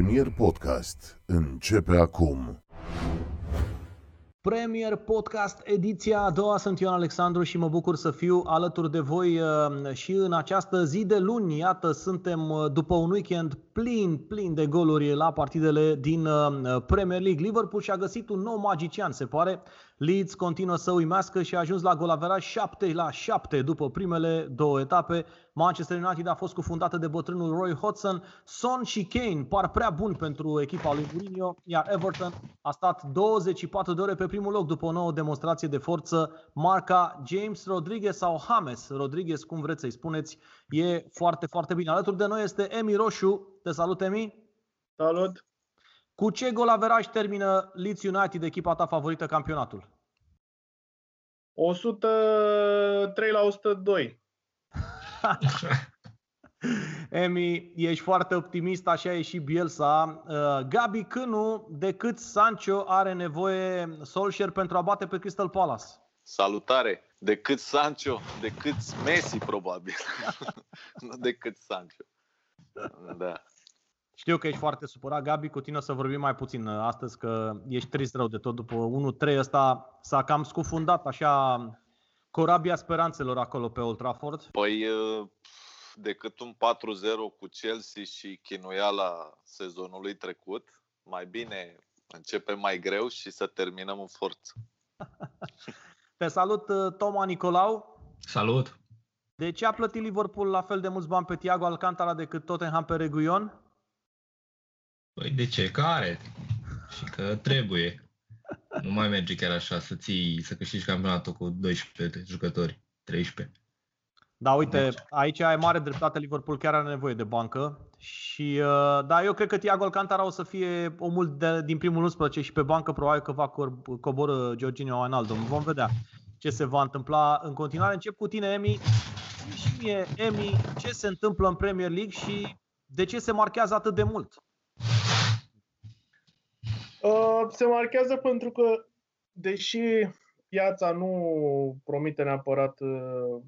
Premier Podcast începe acum. Premier Podcast, ediția a doua. Sunt Ion Alexandru și mă bucur să fiu alături de voi uh, și în această zi de luni. Iată, suntem uh, după un weekend plin, plin de goluri la partidele din uh, Premier League. Liverpool și-a găsit un nou magician, se pare. Leeds continuă să uimească și a ajuns la golaveraj 7 la 7 după primele două etape. Manchester United a fost cufundată de bătrânul Roy Hodgson. Son și Kane par prea buni pentru echipa lui Mourinho, iar Everton a stat 24 de ore pe primul loc după o nouă demonstrație de forță. Marca James Rodriguez sau James Rodriguez, cum vreți să-i spuneți, e foarte, foarte bine. Alături de noi este Emi Roșu. Te salut, Emi! Salut! Cu ce gol averaj termină Leeds United, echipa ta favorită, campionatul? 103 la 102. Emi, ești foarte optimist, așa e și Bielsa. Uh, Gabi Cânu, de cât Sancho are nevoie Solskjaer pentru a bate pe Crystal Palace? Salutare! De cât Sancho, de cât Messi probabil. nu de cât Sancho. Da. Știu că ești foarte supărat, Gabi, cu tine o să vorbim mai puțin uh, astăzi, că ești trist rău de tot. După 1-3 ăsta s-a cam scufundat așa corabia speranțelor acolo pe Old Trafford. Păi uh, decât un 4-0 cu Chelsea și chinuiala sezonului trecut, mai bine începem mai greu și să terminăm în forță. Te salut, uh, Toma Nicolau. Salut! De ce a plătit Liverpool la fel de mulți bani pe Thiago Alcantara decât Tottenham pe Reguion? Păi de ce? Care? Și că trebuie. Nu mai merge chiar așa să ții, să câștigi campionatul cu 12 jucători, 13. Da, uite, deci. aici ai mare dreptate, Liverpool chiar are nevoie de bancă și uh, da, eu cred că Thiago Alcantara o să fie omul de, din primul 11 și pe bancă probabil că va coboră Georginio Wijnaldum. Vom vedea ce se va întâmpla în continuare. Încep cu tine, Emi. Și mie, Emi, ce se întâmplă în Premier League și de ce se marchează atât de mult? Uh, se marchează pentru că, deși piața nu promite neapărat uh,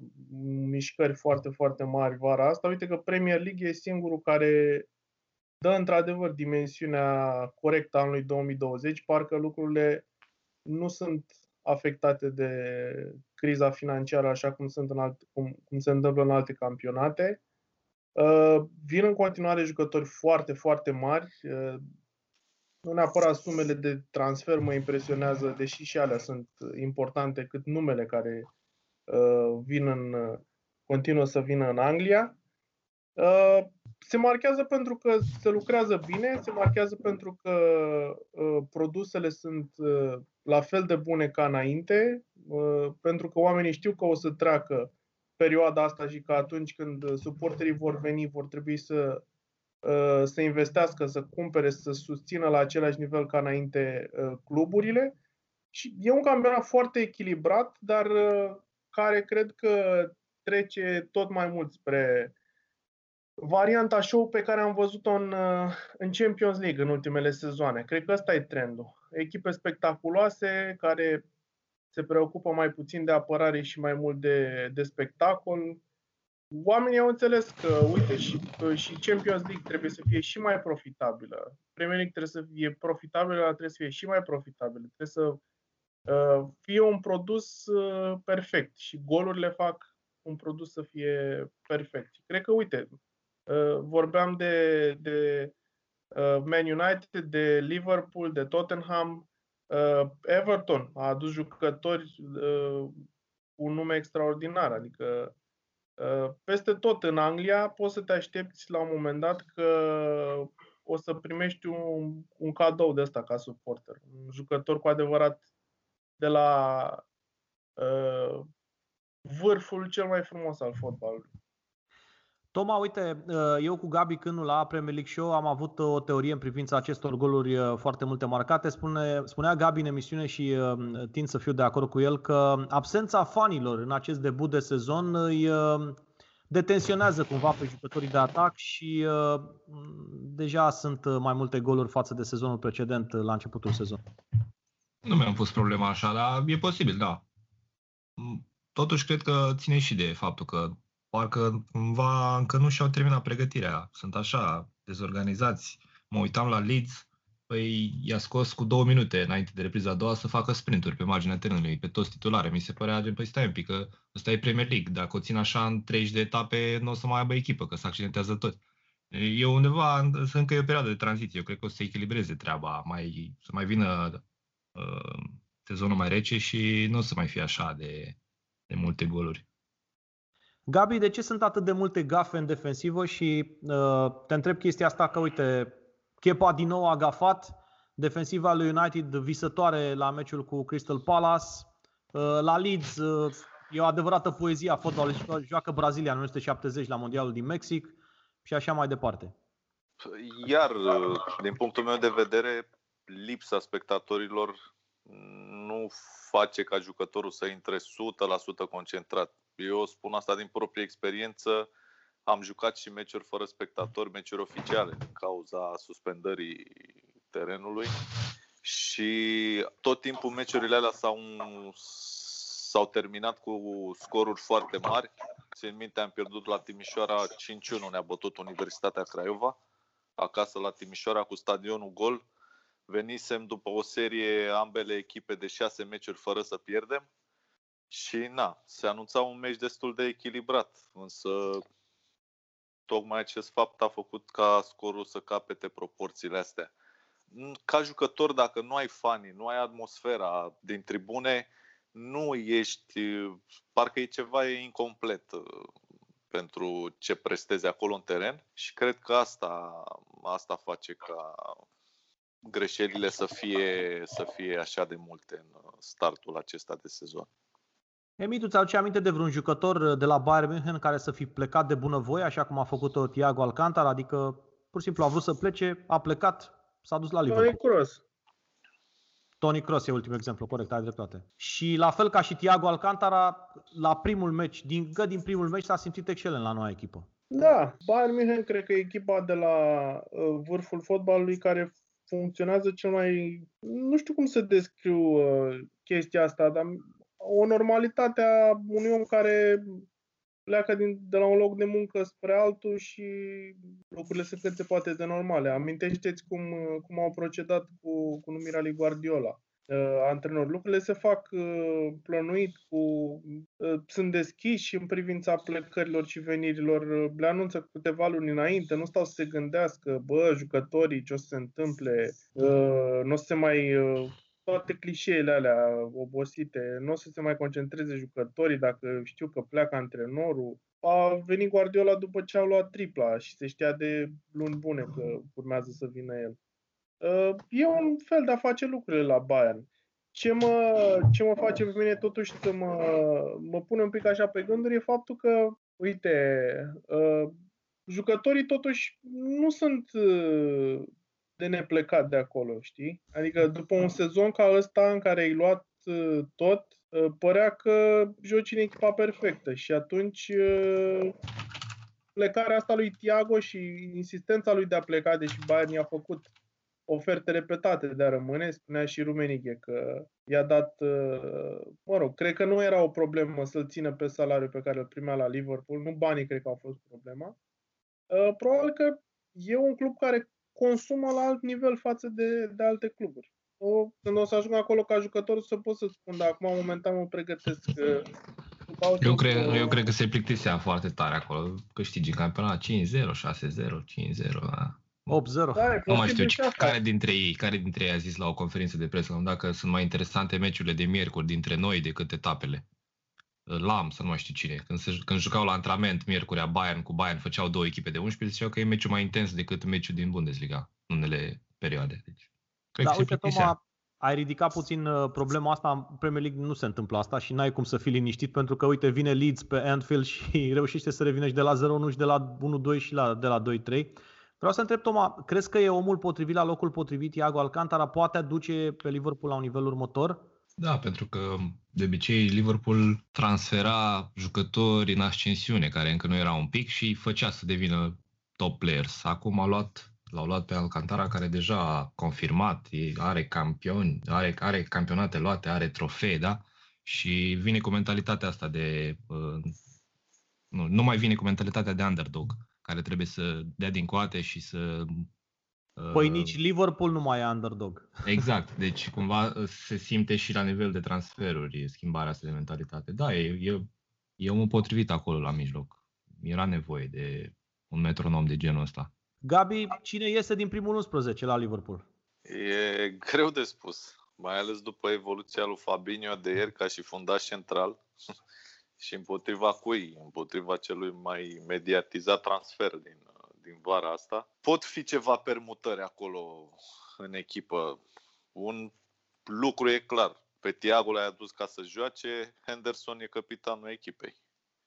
mișcări foarte, foarte mari vara asta, uite că Premier League e singurul care dă într-adevăr dimensiunea corectă a anului 2020, parcă lucrurile nu sunt afectate de criza financiară așa cum, sunt în alte, cum, cum se întâmplă în alte campionate. Uh, vin în continuare jucători foarte, foarte mari. Uh, nu neapărat sumele de transfer mă impresionează, deși și alea sunt importante, cât numele care uh, vin în, continuă să vină în Anglia. Uh, se marchează pentru că se lucrează bine, se marchează pentru că uh, produsele sunt uh, la fel de bune ca înainte, uh, pentru că oamenii știu că o să treacă perioada asta și că atunci când suporterii vor veni, vor trebui să Uh, să investească, să cumpere, să susțină la același nivel ca înainte uh, cluburile. Și e un campionat foarte echilibrat, dar uh, care cred că trece tot mai mult spre varianta show pe care am văzut-o în, în Champions League în ultimele sezoane. Cred că ăsta e trendul. Echipe spectaculoase care se preocupă mai puțin de apărare și mai mult de, de spectacol, oamenii au înțeles că, uite, și, și Champions League trebuie să fie și mai profitabilă. Premier League trebuie să fie profitabilă, dar trebuie să fie și mai profitabilă. Trebuie să uh, fie un produs uh, perfect și golurile fac un produs să fie perfect. Cred că, uite, uh, vorbeam de, de uh, Man United, de Liverpool, de Tottenham, uh, Everton a adus jucători uh, cu un nume extraordinar, adică Uh, peste tot în Anglia poți să te aștepți la un moment dat că o să primești un, un cadou de ăsta ca suporter. Un jucător cu adevărat de la uh, vârful cel mai frumos al fotbalului. Toma, uite, uh, eu cu Gabi Cânu la Premier League Show am avut o teorie în privința acestor goluri uh, foarte multe marcate. Spune, spunea Gabi în emisiune și uh, tind să fiu de acord cu el că absența fanilor în acest debut de sezon îi detensionează cumva pe jucătorii de atac și deja sunt mai multe goluri față de sezonul precedent la începutul sezonului. Nu mi-am pus problema așa, dar e posibil, da. Totuși cred că ține și de faptul că parcă cumva încă nu și-au terminat pregătirea. Sunt așa dezorganizați. mă uitam la Leeds, păi i-a scos cu două minute înainte de repriza a doua să facă sprinturi pe marginea terenului, pe toți titulare. Mi se părea, gen, păi stai un pic, că ăsta e Premier League. Dacă o țin așa în 30 de etape, nu o să mai aibă echipă, că se accidentează tot. E undeva, să încă e o perioadă de tranziție. Eu cred că o să se echilibreze treaba, mai, să mai vină uh, sezonul mai rece și nu o să mai fie așa de, de multe goluri. Gabi, de ce sunt atât de multe gafe în defensivă și uh, te întreb chestia asta că, uite, Kepa din nou a gafat, defensiva lui United visătoare la meciul cu Crystal Palace, uh, la Leeds uh, e o adevărată poezie a fotbalului, joacă Brazilia în 1970 la Mondialul din Mexic și așa mai departe. Iar, uh, din punctul meu de vedere, lipsa spectatorilor nu face ca jucătorul să intre 100% concentrat. Eu spun asta din proprie experiență. Am jucat și meciuri fără spectatori, meciuri oficiale, din cauza suspendării terenului. Și tot timpul meciurile alea s-au, s-au terminat cu scoruri foarte mari. Țin minte, am pierdut la Timișoara 5-1, ne-a bătut Universitatea Craiova, acasă la Timișoara cu stadionul gol venisem după o serie ambele echipe de șase meciuri fără să pierdem și na, se anunța un meci destul de echilibrat, însă tocmai acest fapt a făcut ca scorul să capete proporțiile astea. Ca jucător, dacă nu ai fani, nu ai atmosfera din tribune, nu ești, parcă e ceva e incomplet uh, pentru ce prestezi acolo în teren și cred că asta, asta face ca greșelile să fie, să fie așa de multe în uh, startul acesta de sezon. Emi, tu ți-aduce aminte de vreun jucător uh, de la Bayern München care să fi plecat de bunăvoie, așa cum a făcut-o Thiago Alcantara, adică pur și simplu a vrut să plece, a plecat, s-a dus la Liverpool. Tony Kroos. Tony Kroos e ultimul exemplu, corect, ai dreptate. Și la fel ca și Thiago Alcantara, la primul meci, din, din primul meci s-a simțit excelent la noua echipă. Da, Bayern München cred că e echipa de la uh, vârful fotbalului care funcționează cel mai... Nu știu cum să descriu uh, chestia asta, dar o normalitate a unui om care pleacă din, de la un loc de muncă spre altul și lucrurile sunt cât se poate de normale. Amintește-ți cum, cum au procedat cu, cu numirea lui Guardiola uh, antrenor. Lucrurile se fac uh, plănuit, cu, uh, sunt deschiși în privința plecărilor și venirilor. Uh, le anunță câteva luni înainte, nu stau să se gândească, bă, jucătorii, ce o să se întâmple, uh, nu o să se mai... Uh, toate clișeele alea obosite, nu o să se mai concentreze jucătorii dacă știu că pleacă antrenorul. A venit Guardiola după ce au luat tripla și se știa de luni bune că urmează să vină el. Uh, e un fel de a face lucrurile la Bayern. Ce mă, ce mă face pe mine totuși să mă, mă pune un pic așa pe gânduri e faptul că, uite, uh, jucătorii totuși nu sunt uh, de neplecat de acolo, știi? Adică după un sezon ca ăsta în care ai luat tot, părea că joci în echipa perfectă și atunci plecarea asta lui Tiago și insistența lui de a pleca, deși Bayern i-a făcut oferte repetate de a rămâne, spunea și Rumeniche că i-a dat, uh, mă rog, cred că nu era o problemă să-l țină pe salariul pe care îl primea la Liverpool, nu banii cred că au fost problema. Uh, probabil că e un club care consumă la alt nivel față de, de alte cluburi. O, când o să ajung acolo ca jucător să pot să spun, dar acum momentan mă pregătesc că eu cred, eu cred că se plictisea foarte tare acolo. Câștigi campionat 5-0, 6-0, 5-0. Da. 8-0. Da, nu mai știu ce, care dintre ei, care dintre ei a zis la o conferință de presă dacă sunt mai interesante meciurile de miercuri dintre noi decât etapele. Lam, să nu mai știu cine. Când, se, când jucau la antrenament miercurea Bayern cu Bayern, făceau două echipe de 11, ziceau că e meciul mai intens decât meciul din Bundesliga în unele perioade. Deci, cred da, că uite, Toma, ai ridicat puțin uh, problema asta, în Premier League nu se întâmplă asta și n-ai cum să fii liniștit pentru că, uite, vine Leeds pe Anfield și reușește să revină și de la 0-1 și de la 1-2 și la, de la 2-3. Vreau să întreb, Toma, crezi că e omul potrivit la locul potrivit, Iago Alcantara, poate aduce pe Liverpool la un nivel următor? Da, pentru că de obicei Liverpool transfera jucători în ascensiune, care încă nu erau un pic și făcea să devină top players. Acum a luat, l-au luat pe Alcantara, care deja a confirmat, are campioni, are, are campionate luate, are trofee, da? Și vine cu mentalitatea asta de... Uh, nu, nu mai vine cu mentalitatea de underdog care trebuie să dea din coate și să Păi nici Liverpool nu mai e underdog. Exact, deci cumva se simte și la nivel de transferuri schimbarea asta de mentalitate. Da, e, e, e omul potrivit acolo la mijloc. Era nevoie de un metronom de genul ăsta. Gabi, cine iese din primul 11 la Liverpool? E greu de spus, mai ales după evoluția lui Fabinho de ieri ca și fundaș central și împotriva cui? Împotriva celui mai mediatizat transfer din, din vara asta. Pot fi ceva permutări acolo în echipă. Un lucru e clar. Pe Tiago l-ai adus ca să joace, Henderson e capitanul echipei.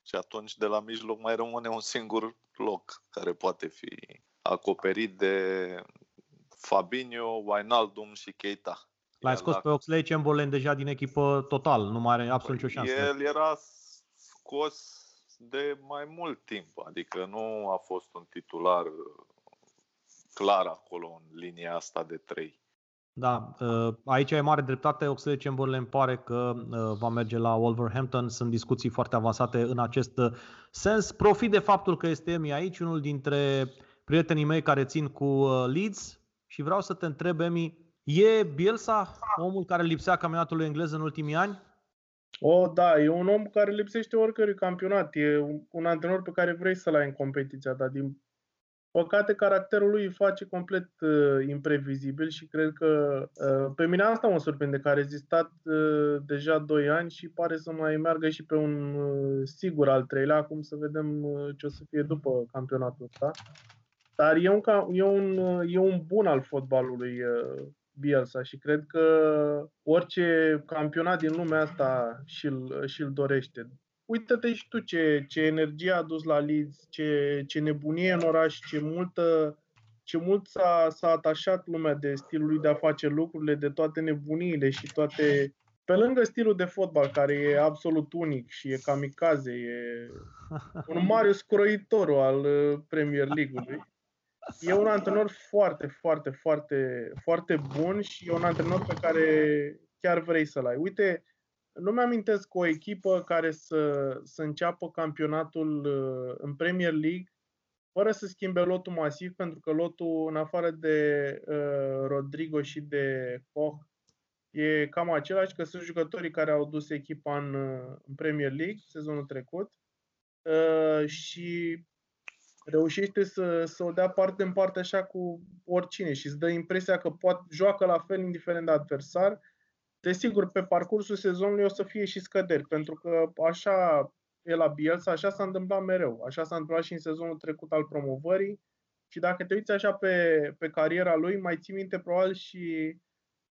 Și atunci de la mijloc mai rămâne un singur loc care poate fi acoperit de Fabinho, Wijnaldum și Keita. L-ai scos pe Oxley Chamberlain deja din echipă total, nu mai are absolut nicio șansă. El era scos de mai mult timp, adică nu a fost un titular clar acolo în linia asta de trei. Da, uh, aici e mare dreptate. Oxlade Chamberlain pare că uh, va merge la Wolverhampton. Sunt discuții foarte avansate în acest uh, sens. Profit de faptul că este Emi aici, unul dintre prietenii mei care țin cu Leeds și vreau să te întreb, Emi, e Bielsa omul care lipsea campionatul englez în ultimii ani? O, da, e un om care lipsește oricărui campionat. E un antrenor pe care vrei să-l ai în competiția ta. Din păcate, caracterul lui îi face complet uh, imprevizibil și cred că uh, pe mine asta mă surprinde, că a rezistat uh, deja 2 ani și pare să mai meargă și pe un uh, sigur al treilea, acum să vedem uh, ce o să fie după campionatul ăsta. Dar e un, e un, uh, e un bun al fotbalului uh, Bielsa și cred că orice campionat din lumea asta și-l, și-l dorește. Uită-te și tu ce, ce energie a dus la Leeds, ce, ce nebunie în oraș, ce multă ce mult s-a, s-a atașat lumea de stilul lui de a face lucrurile, de toate nebuniile și toate... Pe lângă stilul de fotbal, care e absolut unic și e kamikaze, e un mare scroitor al uh, Premier League-ului. E un antrenor foarte, foarte, foarte, foarte bun și e un antrenor pe care chiar vrei să-l ai. Uite, nu mi-amintesc o echipă care să, să înceapă campionatul uh, în Premier League fără să schimbe lotul masiv, pentru că lotul, în afară de uh, Rodrigo și de Koch, e cam același, că sunt jucătorii care au dus echipa în, uh, în Premier League sezonul trecut uh, și reușește să, să o dea parte în parte așa cu oricine și îți dă impresia că poate, joacă la fel indiferent de adversar. Desigur, pe parcursul sezonului o să fie și scăderi, pentru că așa e la Bielsa, așa s-a întâmplat mereu. Așa s-a întâmplat și în sezonul trecut al promovării. Și dacă te uiți așa pe, pe cariera lui, mai ții minte probabil și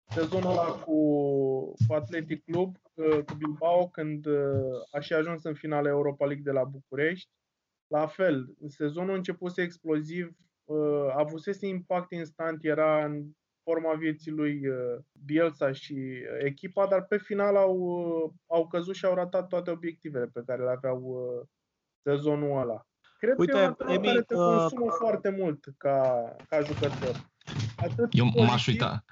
sezonul ăla cu, cu Athletic Club, cu Bilbao, când a și ajuns în finala Europa League de la București la fel, sezonul începuse exploziv, uh, avusese impact instant, era în forma vieții lui uh, Bielsa și echipa, dar pe final au, uh, au căzut și au ratat toate obiectivele pe care le aveau sezonul ăla. Cred Uite, că e un Emi, care te consumă uh... foarte mult ca, ca jucător. Atât Eu m-aș uita,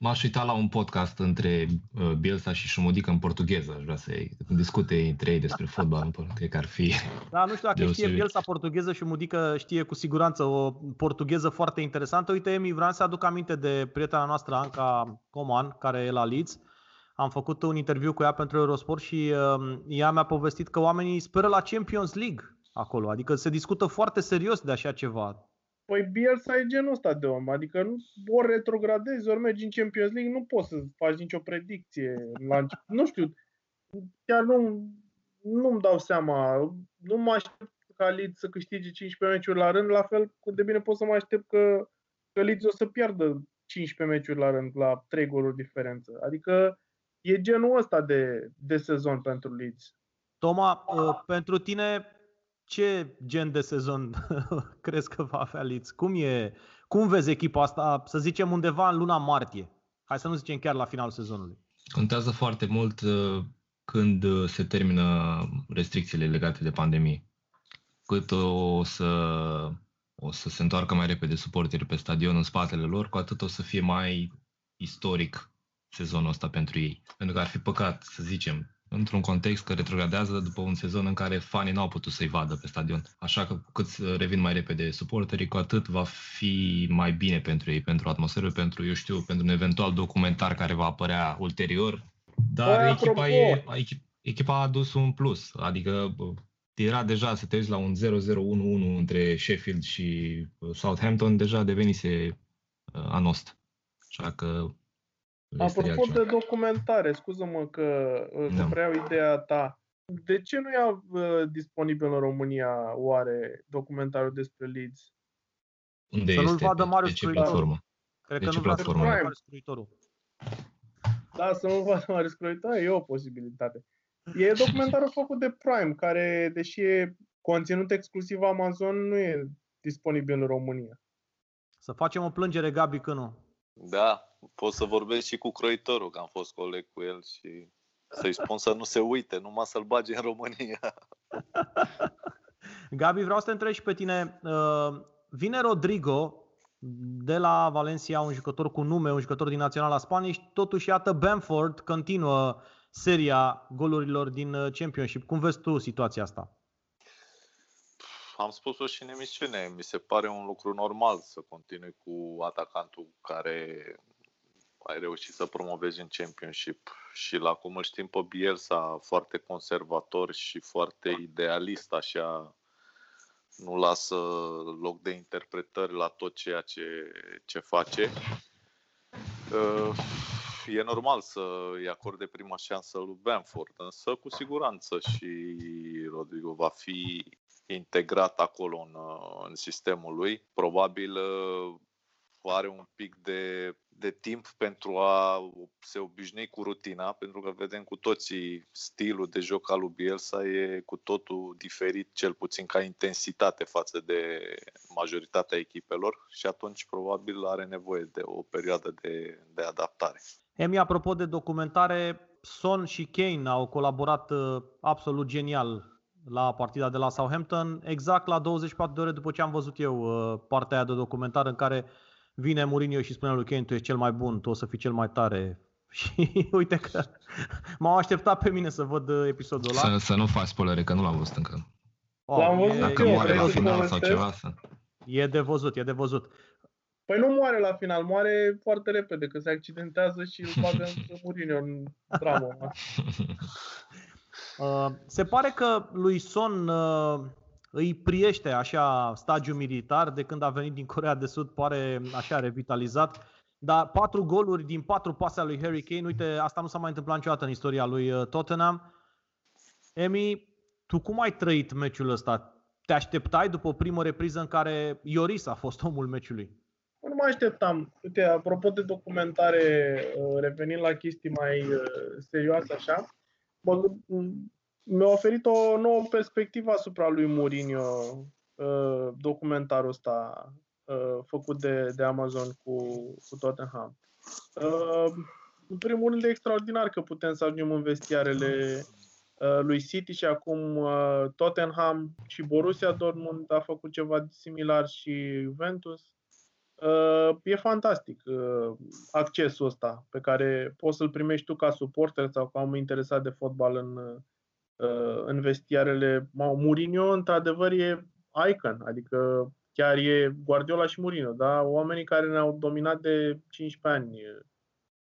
M-aș uita la un podcast între uh, Bielsa și Șumudică în portugheză. Aș vrea să discute între ei despre fotbal. Cred că ar fi Da, nu știu dacă deosebit. știe Bielsa portugheză și Mudică știe cu siguranță o portugheză foarte interesantă. Uite, Emi, vreau să aduc aminte de prietena noastră, Anca Coman, care e la Leeds. Am făcut un interviu cu ea pentru Eurosport și uh, ea mi-a povestit că oamenii speră la Champions League acolo. Adică se discută foarte serios de așa ceva. Păi Bielsa e genul ăsta de om, adică nu, ori retrogradezi, ori mergi în Champions League, nu poți să faci nicio predicție. La, nu știu, chiar nu, nu-mi dau seama, nu mă aștept ca Leeds să câștige 15 meciuri la rând, la fel de bine pot să mă aștept că, că Leeds o să piardă 15 meciuri la rând, la 3 goluri diferență. Adică e genul ăsta de, de sezon pentru Leeds. Toma, uh, pentru tine ce gen de sezon crezi că va avea Leeds? Cum, e, cum vezi echipa asta, să zicem, undeva în luna martie? Hai să nu zicem chiar la finalul sezonului. Contează foarte mult uh, când uh, se termină restricțiile legate de pandemie. Cât o să, o să se întoarcă mai repede suporterii pe stadion în spatele lor, cu atât o să fie mai istoric sezonul ăsta pentru ei. Pentru că ar fi păcat, să zicem, într-un context că retrogradează după un sezon în care fanii n-au putut să-i vadă pe stadion. Așa că cu cât revin mai repede suporterii, cu atât va fi mai bine pentru ei, pentru atmosferă, pentru, eu știu, pentru un eventual documentar care va apărea ulterior. Dar Bă, echipa, e, echipa a adus un plus, adică era deja să te uiți la un 0-0-1-1 între Sheffield și Southampton, deja devenise uh, anost. Așa că Apropo de documentare, scuză-mă că uh, da. vreau ideea ta. De ce nu e uh, disponibil în România oare documentarul despre Leeds? Unde să nu-l vadă Marius Platformă? Cred de că nu platformă? Marius Cruitorul. Da, să nu vadă Marius Cruitorul, e o posibilitate. E documentarul făcut de Prime, care, deși e conținut exclusiv Amazon, nu e disponibil în România. Să facem o plângere, Gabi, că nu. Da, pot să vorbesc și cu croitorul, că am fost coleg cu el și să-i spun să nu se uite, numai să-l bage în România. Gabi, vreau să te întreb și pe tine. Uh, vine Rodrigo de la Valencia, un jucător cu nume, un jucător din Naționala Spaniei și totuși, iată, Bamford continuă seria golurilor din uh, Championship. Cum vezi tu situația asta? Am spus-o și în emisiune. Mi se pare un lucru normal să continui cu atacantul care ai reușit să promovezi în Championship și la cum îl știm pe Bielsa, foarte conservator și foarte idealist, așa nu lasă loc de interpretări la tot ceea ce, ce face. Uh, e normal să îi acorde prima șansă lui Bamford, însă cu siguranță și Rodrigo va fi integrat acolo în, în sistemul lui. Probabil uh, are un pic de, de timp pentru a se obișnui cu rutina, pentru că vedem cu toții stilul de joc al lui Bielsa e cu totul diferit, cel puțin ca intensitate față de majoritatea echipelor și atunci probabil are nevoie de o perioadă de, de adaptare. Emi, apropo de documentare, Son și Kane au colaborat uh, absolut genial la partida de la Southampton, exact la 24 de ore după ce am văzut eu uh, partea aia de documentar în care vine Mourinho și spune lui Kane, tu ești cel mai bun, tu o să fii cel mai tare. Și uite că m-au așteptat pe mine să văd uh, episodul ăla. Să, să nu faci spoilere, că nu l-am văzut încă. Oh, l-am văzut Dacă eu, moare la final sau ceva. Să... E de văzut, e de văzut. Păi nu moare la final, moare foarte repede, că se accidentează și îl bagă în Mourinho în dramă. Uh, se pare că lui Son uh, îi priește așa stagiul militar de când a venit din Corea de Sud, pare așa revitalizat. Dar patru goluri din patru pase ale lui Harry Kane, uite, asta nu s-a mai întâmplat niciodată în istoria lui uh, Tottenham. Emi, tu cum ai trăit meciul ăsta? Te așteptai după o primă repriză în care Ioris a fost omul meciului? Nu mă așteptam. Uite, apropo de documentare, revenind la chestii mai serioase așa, mă, mi-a oferit o nouă perspectivă asupra lui Mourinho uh, documentarul ăsta uh, făcut de, de Amazon cu, cu Tottenham. Uh, în primul rând, e extraordinar că putem să ajungem în vestiarele lui City și acum Tottenham și Borussia Dortmund a făcut ceva similar și Juventus. E fantastic accesul ăsta pe care poți să-l primești tu ca suporter sau ca om interesat de fotbal în, Uh, în vestiarele Mourinho, într-adevăr, e icon, adică chiar e Guardiola și Mourinho, da? Oamenii care ne-au dominat de 15 ani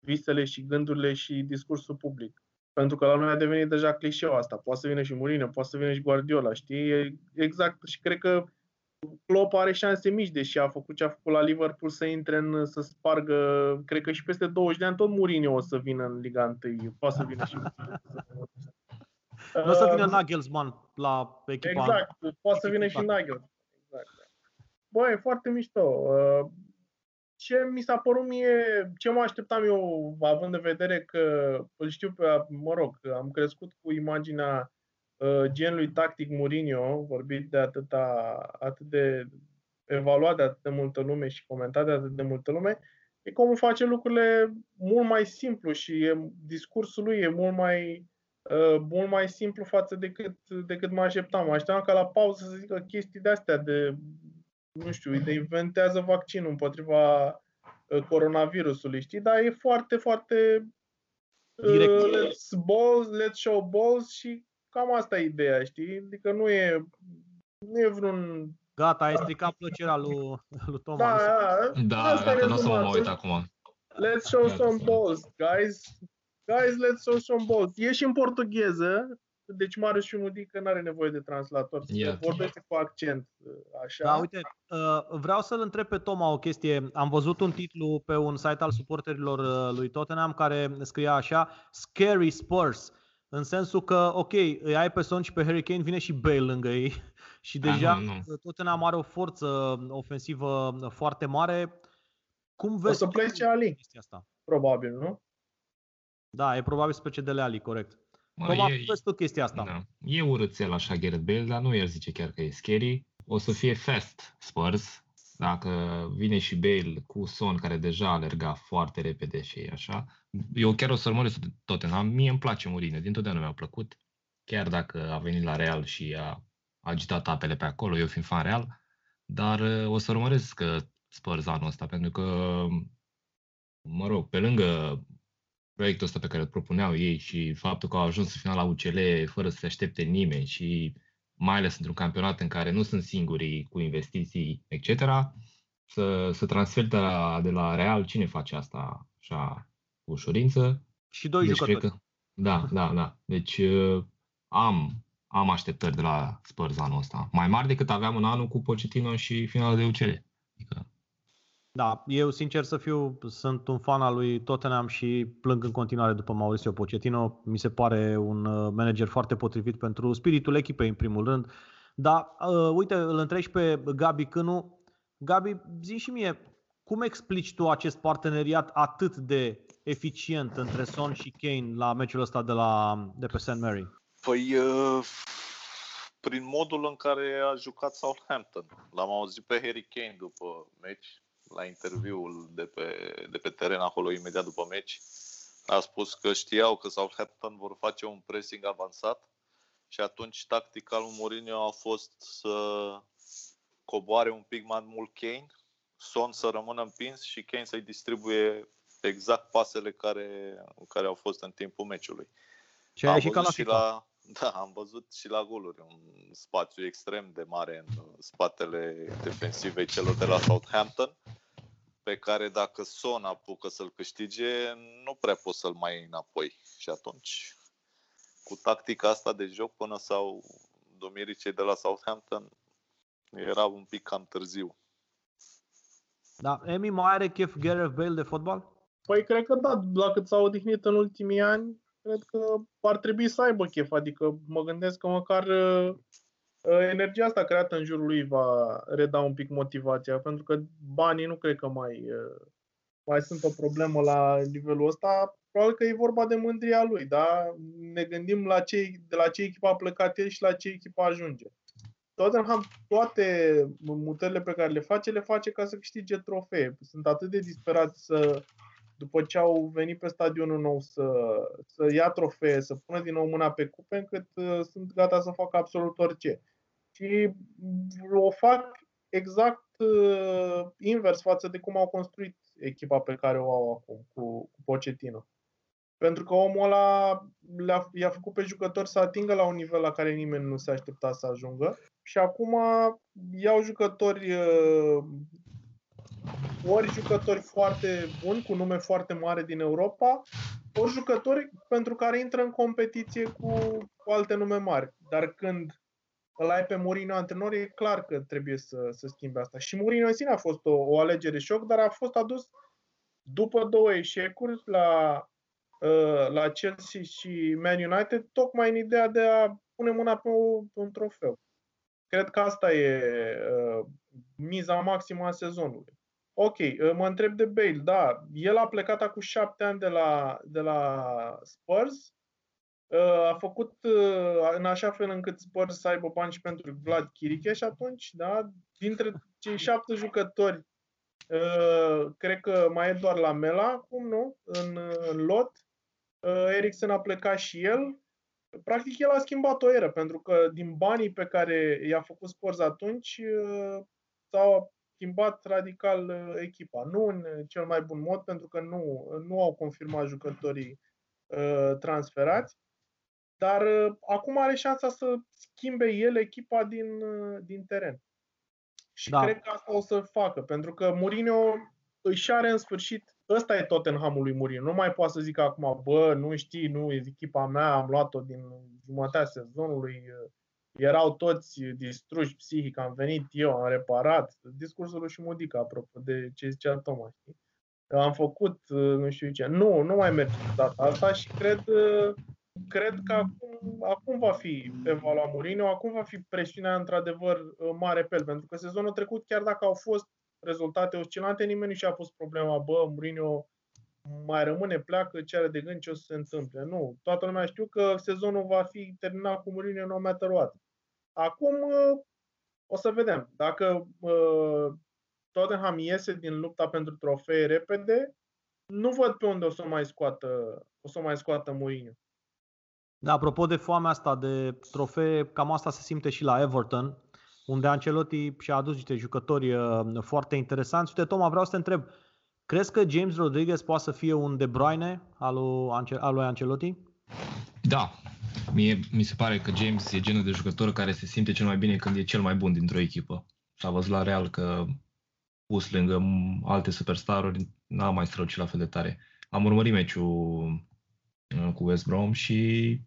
visele și gândurile și discursul public. Pentru că la noi a devenit deja clișeu asta. Poate să vină și Mourinho, poate să vină și Guardiola, știi? E exact. Și cred că Klopp are șanse mici, deși a făcut ce a făcut la Liverpool să intre în, să spargă, cred că și peste 20 de ani tot Mourinho o să vină în Liga 1, poate să vină și nu o să vină Nagelsmann la echipa. Exact, poate să vină și Nagelsmann. Exact. Băi, e foarte mișto. Uh, ce mi s-a părut mie, ce mă așteptam eu, având în vedere că îl știu pe, mă rog, am crescut cu imaginea uh, genului tactic Mourinho, vorbit de atâta, atât de evaluat de atât de multă lume și comentat de atât de multă lume, e cum face lucrurile mult mai simplu și e, discursul lui e mult mai Uh, mult mai simplu față decât, decât mă așteptam. Mă așteptam ca la pauză să zică chestii de astea, de, nu știu, de inventează vaccinul împotriva uh, coronavirusului, știi? Dar e foarte, foarte Direct. Uh, let's balls, let's show balls și cam asta e ideea, știi? Adică nu e, nu e vreun... Gata, ai stricat plăcerea lui, lui Toma. Da, da, Da, asta e gata, nu o să mă rezumatul. uit acum. Let's show Gata, some să- balls, guys. Guys, let's show some balls. E și în portugheză, deci Marius și Mudică nu are nevoie de translator. Ia. Vorbește cu accent, așa. Da, uite, uh, vreau să-l întreb pe Toma o chestie. Am văzut un titlu pe un site al suporterilor uh, lui Tottenham care scria așa Scary Spurs. În sensul că, ok, îi ai pe Son și pe Harry Kane, vine și Bale lângă ei și Da, deja nu, nu. Tottenham are o forță ofensivă foarte mare. Cum O vezi să tu plece Ali, chestia asta? probabil, nu? Da, e probabil să plece de la Ali, corect. Mă, Toma, e- cum vezi tu chestia asta? Da. E urâțel așa Gareth Bale, dar nu el zice chiar că e scary. O să fie fast Spurs, dacă vine și Bale cu Son, care deja alerga foarte repede și e așa. Eu chiar o să urmăresc Tottenham. Mie îmi place Mourinho, din totdeauna mi-a plăcut. Chiar dacă a venit la Real și a agitat apele pe acolo, eu fiind fan Real. Dar uh, o să urmăresc uh, Spurs anul ăsta, pentru că, mă rog, pe lângă proiectul ăsta pe care îl propuneau ei și faptul că au ajuns în final la UCL fără să se aștepte nimeni și mai ales într-un campionat în care nu sunt singurii cu investiții, etc., să, să transfer de la, de la Real, cine face asta așa cu ușurință? Și doi deci jucători. cred că, da, da, da. Deci uh, am, am așteptări de la Spurs anul ăsta. Mai mari decât aveam în anul cu Pochettino și finalul de UCL. Adică, Da, eu sincer să fiu, sunt un fan al lui Tottenham și plâng în continuare după Mauricio Pochettino. Mi se pare un uh, manager foarte potrivit pentru spiritul echipei în primul rând. Dar uh, uite, îl întreb și pe Gabi Cânu. Gabi, zi și mie, cum explici tu acest parteneriat atât de eficient între Son și Kane la meciul ăsta de, la, de pe St. Mary? Păi, uh, prin modul în care a jucat Southampton. L-am auzit pe Harry Kane după meci, la interviul de pe, de pe teren acolo imediat după meci. A spus că știau că Southampton vor face un pressing avansat și atunci tactica lui Mourinho a fost să coboare un pic mai mult Kane, Son să rămână împins și Kane să-i distribuie exact pasele care, care au fost în timpul meciului. Ce ai Am ieșit ca la văzut și FIFA. la, da, am văzut și la goluri un spațiu extrem de mare în spatele defensivei celor de la Southampton, pe care dacă Son apucă să-l câștige, nu prea poți să-l mai iei înapoi. Și atunci, cu tactica asta de joc, până sau domirii cei de la Southampton, era un pic cam târziu. Da, Emi mai are chef Gareth Bale de fotbal? Păi cred că da, la cât s-a odihnit în ultimii ani, cred că ar trebui să aibă chef. Adică mă gândesc că măcar uh, uh, energia asta creată în jurul lui va reda un pic motivația, pentru că banii nu cred că mai, uh, mai sunt o problemă la nivelul ăsta. Probabil că e vorba de mândria lui, da? Ne gândim la ce, de la ce echipă a plecat el și la ce echipă ajunge. Tottenham, toate mutările pe care le face, le face ca să câștige trofee. Sunt atât de disperați să, după ce au venit pe stadionul nou să, să ia trofee, să pună din nou mâna pe cupe, încât uh, sunt gata să facă absolut orice. Și o fac exact uh, invers față de cum au construit echipa pe care o au acum, cu, cu Pochettino. Pentru că omul ăla le-a, i-a făcut pe jucători să atingă la un nivel la care nimeni nu se aștepta să ajungă. Și acum iau jucători uh, ori jucători foarte buni, cu nume foarte mare din Europa, ori jucători pentru care intră în competiție cu, cu alte nume mari. Dar când îl ai pe Mourinho antrenor, e clar că trebuie să, să schimbe asta. Și Mourinho în sine a fost o, o alegere șoc, dar a fost adus după două eșecuri la, uh, la Chelsea și Man United, tocmai în ideea de a pune mâna pe, o, pe un trofeu. Cred că asta e uh, miza maximă a sezonului. Ok, uh, mă întreb de Bale. Da, el a plecat acum șapte ani de la, de la Spurs. Uh, a făcut uh, în așa fel încât Spurs să aibă bani și pentru Vlad Chiricheș și atunci, da, dintre cei șapte jucători, uh, cred că mai e doar la Mela acum, nu? În, în lot. Uh, Eriksen a plecat și el. Practic el a schimbat o eră, pentru că din banii pe care i-a făcut Spurs atunci, uh, s-au schimbat radical echipa. Nu în cel mai bun mod, pentru că nu, nu au confirmat jucătorii uh, transferați, dar uh, acum are șansa să schimbe el echipa din, uh, din teren. Și da. cred că asta o să facă, pentru că Mourinho își are în sfârșit, ăsta e Tottenhamul lui Mourinho. Nu mai poate să zică acum, bă, nu știi, nu, e echipa mea, am luat-o din jumătatea sezonului, erau toți distruși psihic, am venit eu, am reparat. Discursul lui Modica, apropo de ce zicea Toma, știi? Am făcut, nu știu ce. Nu, nu mai merge data asta și cred, cred că acum, acum va fi evaluat Mourinho, acum va fi presiunea într-adevăr mare pe el, pentru că sezonul trecut, chiar dacă au fost rezultate oscilante, nimeni nu și-a pus problema, bă, Mourinho mai rămâne, pleacă, ce are de gând, ce o să se întâmple. Nu, toată lumea știu că sezonul va fi terminat cu Mourinho no matter what. Acum o să vedem. Dacă uh, Tottenham iese din lupta pentru trofee repede, nu văd pe unde o să mai scoată, o să mai scoată Mourinho. Da, apropo de foamea asta de trofee, cam asta se simte și la Everton, unde Ancelotti și-a adus niște jucători uh, foarte interesanți. Uite, Toma, vreau să te întreb, crezi că James Rodriguez poate să fie un De Bruyne al lui Ancelotti? Da, Mie mi se pare că James e genul de jucător care se simte cel mai bine când e cel mai bun dintr-o echipă. S-a văzut la Real că pus lângă alte superstaruri n-a mai strălucit la fel de tare. Am urmărit meciul uh, cu West Brom și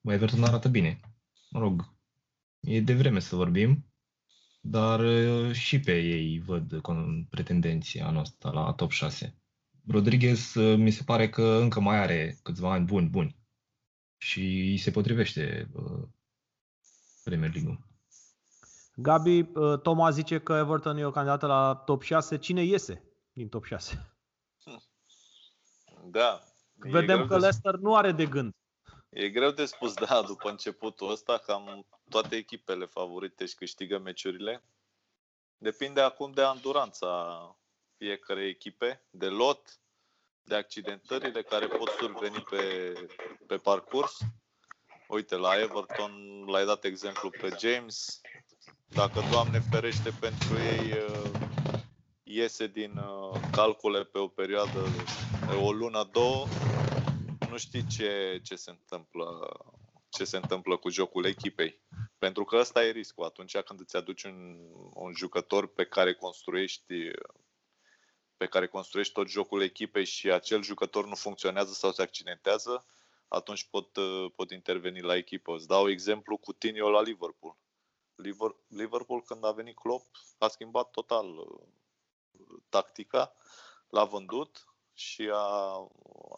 bă, Everton arată bine. Mă rog, e de vreme să vorbim, dar uh, și pe ei văd pretendenția noastră la top 6. Rodriguez uh, mi se pare că încă mai are câțiva ani buni, buni și îi se potrivește uh, Premier League-ul. Gabi, uh, Toma zice că Everton e o candidată la top 6. Cine iese din top 6? Da. Vedem că Leicester nu are de gând. E greu de spus, da, după începutul ăsta, cam toate echipele favorite și câștigă meciurile. Depinde acum de anduranța fiecare echipe, de lot, de accidentările care pot surveni pe, pe parcurs. Uite, la Everton l-ai dat exemplu pe James. Dacă, Doamne ferește pentru ei, uh, iese din uh, calcule pe o perioadă, o lună, două, nu știi ce, ce se întâmplă ce se întâmplă cu jocul echipei. Pentru că ăsta e riscul. Atunci când îți aduci un, un jucător pe care construiești pe care construiești tot jocul echipei și acel jucător nu funcționează sau se accidentează, atunci pot, uh, pot interveni la echipă. Îți dau exemplu cu Tinio la Liverpool. Liverpool, când a venit Klopp, a schimbat total uh, tactica, l-a vândut și a,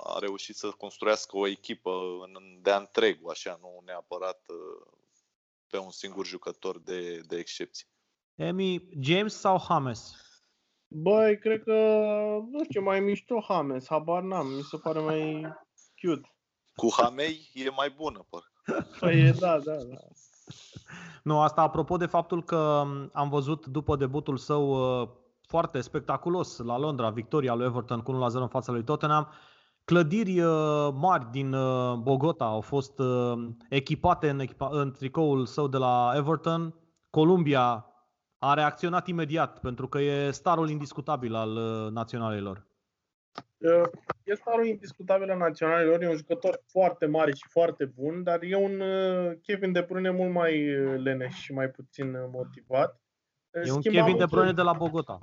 a reușit să construiască o echipă de întreg, așa, nu neapărat uh, pe un singur jucător de, de excepție. Emi, James sau James? Băi, cred că, nu știu, mai mișto Hames, habar n-am, mi se pare mai cute. Cu Hamei e mai bună, parcă. Păi da, da, da. Nu, asta apropo de faptul că am văzut după debutul său uh, foarte spectaculos la Londra, victoria lui Everton cu 1-0 în fața lui Tottenham, clădiri uh, mari din uh, Bogota au fost echipate în, echipa- în tricoul său de la Everton. Columbia a reacționat imediat, pentru că e starul indiscutabil al uh, naționalelor. E starul indiscutabil al naționalelor, e un jucător foarte mare și foarte bun, dar e un uh, Kevin De Bruyne mult mai uh, leneș și mai puțin motivat. E un Schimba Kevin De Bruyne de la Bogota.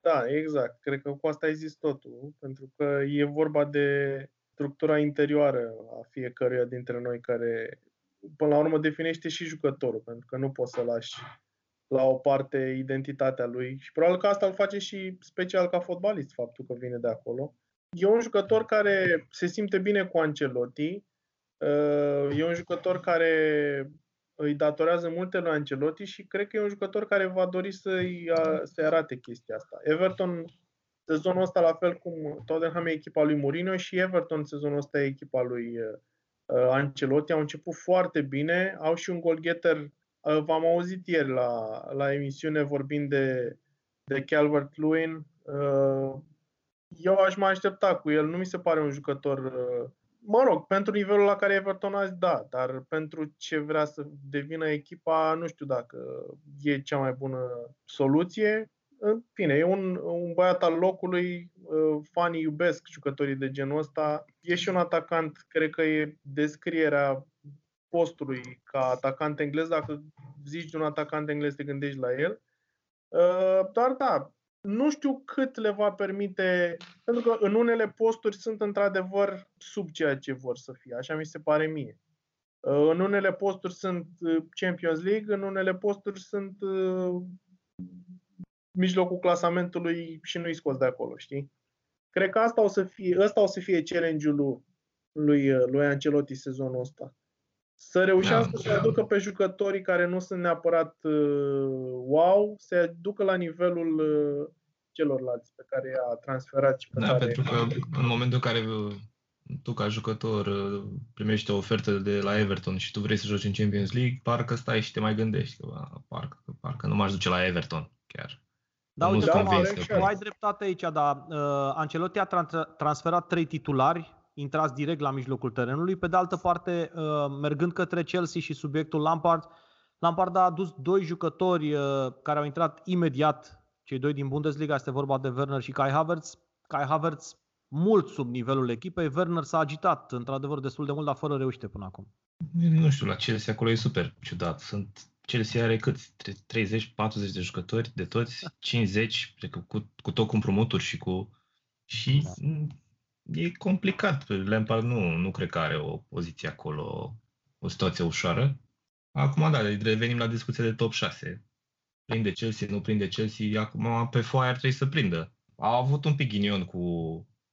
Da, exact. Cred că cu asta ai zis totul, pentru că e vorba de structura interioară a fiecăruia dintre noi care până la urmă definește și jucătorul, pentru că nu poți să lași la o parte identitatea lui și probabil că asta îl face și special ca fotbalist, faptul că vine de acolo. E un jucător care se simte bine cu Ancelotti, uh, e un jucător care îi datorează multe lui Ancelotti și cred că e un jucător care va dori să-i, să arate chestia asta. Everton sezonul ăsta, la fel cum Tottenham e echipa lui Mourinho și Everton sezonul ăsta e echipa lui uh, Ancelotti. Au început foarte bine, au și un goalgetter Uh, v-am auzit ieri la, la emisiune vorbind de, de Calvert-Lewin. Uh, eu aș mai aștepta cu el. Nu mi se pare un jucător... Uh, mă rog, pentru nivelul la care Everton azi, da, dar pentru ce vrea să devină echipa, nu știu dacă e cea mai bună soluție. în fine, e un, un băiat al locului, uh, fanii iubesc jucătorii de genul ăsta. E și un atacant, cred că e descrierea postului ca atacant englez. Dacă zici de un atacant englez, te gândești la el. Uh, Doar da, nu știu cât le va permite, pentru că în unele posturi sunt într-adevăr sub ceea ce vor să fie, așa mi se pare mie. Uh, În unele posturi sunt uh, Champions League, în unele posturi sunt uh, mijlocul clasamentului și nu-i scos de acolo, știi? Cred că asta o să fie, ăsta o să fie challenge-ul lui, lui, uh, lui Ancelotti sezonul ăsta. Să reușească Da. să aducă pe jucătorii care nu sunt neapărat uh, wow, să aducă la nivelul uh, celorlalți pe care i-a transferat și pe Da, care... pentru că în momentul în care uh, tu ca jucător uh, primești o ofertă de la Everton și tu vrei să joci în Champions League, parcă stai și te mai gândești că bă, parcă, parcă nu m-aș duce la Everton chiar. Da, Nu uite, sunt acum, convins că tu pot. ai dreptate aici, dar uh, Ancelotti a tran- transferat trei titulari, intrați direct la mijlocul terenului. Pe de altă parte, uh, mergând către Chelsea și subiectul Lampard, Lampard a adus doi jucători uh, care au intrat imediat, cei doi din Bundesliga, este vorba de Werner și Kai Havertz. Kai Havertz mult sub nivelul echipei, Werner s-a agitat într-adevăr destul de mult, dar fără reușite până acum. Nu știu, la Chelsea acolo e super ciudat. Sunt Chelsea are cât? 30-40 de jucători de toți, 50, cred că cu, cu tot cu împrumuturi și cu... Și Da. M, e complicat. Lampard nu, nu cred că are o poziție acolo, o situație ușoară. Acum, da, revenim la discuția de top 6. Prinde Chelsea, nu prinde Chelsea, acum pe foaie ar trebui să prindă. Au avut un pic ghinion cu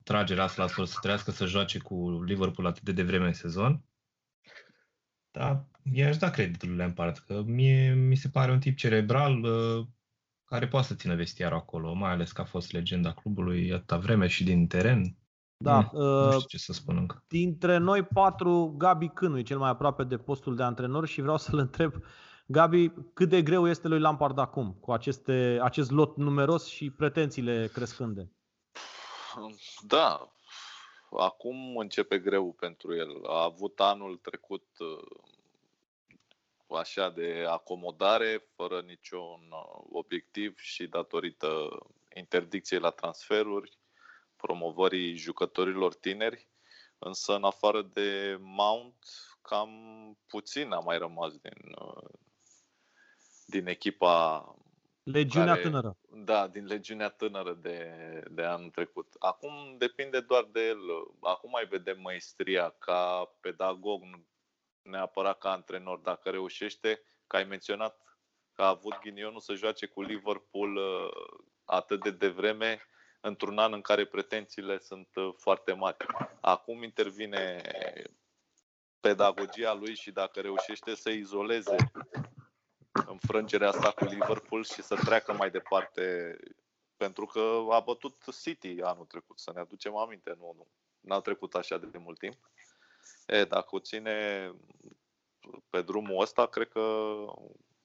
tragerea asta la sport să trească să joace cu Liverpool atât de devreme în sezon. Da, i-aș da creditul lui Lampard, că mie mi se pare un tip cerebral uh, care poate să țină vestiarul acolo, mai ales că a fost legenda clubului atâta vreme și din teren. Da, Mm, Nu uh, știu ce să spun încă. dintre noi patru, Gabi Cânu e cel mai aproape de postul de antrenor și vreau să-l întreb, Gabi, cât de greu este lui Lampard acum, cu aceste, acest lot numeros și pretențiile crescânde? Da, acum începe greu pentru el. A avut anul trecut uh, așa de acomodare, fără niciun uh, obiectiv și datorită interdicției la transferuri, promovării jucătorilor tineri, însă în afară de Mount, cam puțin a mai rămas din, uh, din echipa Legiunea Care- tânără. da, din legiunea tânără de, de anul trecut. Acum depinde doar de el. Acum mai vedem maestria ca pedagog, nu neapărat ca antrenor. Dacă reușește, că ai menționat că a avut ghinionul să joace cu Liverpool uh, atât de devreme, într-un an în care pretențiile sunt uh, foarte mari. Acum intervine pedagogia lui și dacă reușește să izoleze înfrângerea asta cu Liverpool și să treacă mai departe pentru că a bătut City anul trecut, să ne aducem aminte, nu, nu. N-a trecut așa de mult timp. E, dacă o ține pe drumul ăsta, cred că,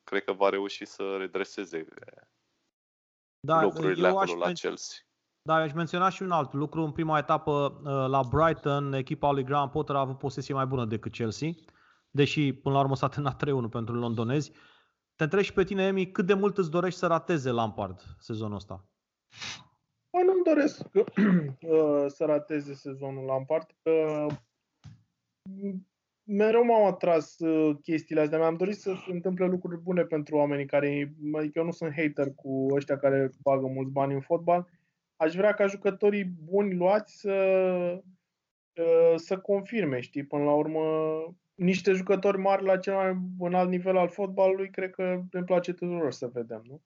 cred că va reuși să redreseze Da, lucrurile eu aș, acolo la men- Chelsea. Da, aș menționa și un alt lucru. În prima etapă uh, la Brighton, echipa lui Graham Potter a avut posesie mai bună decât Chelsea, deși până la urmă s-a terminat 3-1 pentru londonezi. Te întreb și pe tine, Emi, cât de mult îți dorești să rateze Lampard sezonul ăsta? Bă, nu-mi doresc uh, să rateze sezonul Lampard, că mereu m-au atras uh, chestiile astea. Mi-am dorit să se întâmple lucruri bune pentru oamenii care, adică eu nu sunt hater cu ăștia care bagă mulți bani în fotbal. Aș vrea ca jucătorii buni luați să, uh, să confirme, știi, până la urmă niște jucători mari la cel mai înalt nivel al fotbalului, cred că îmi place tuturor să vedem, nu?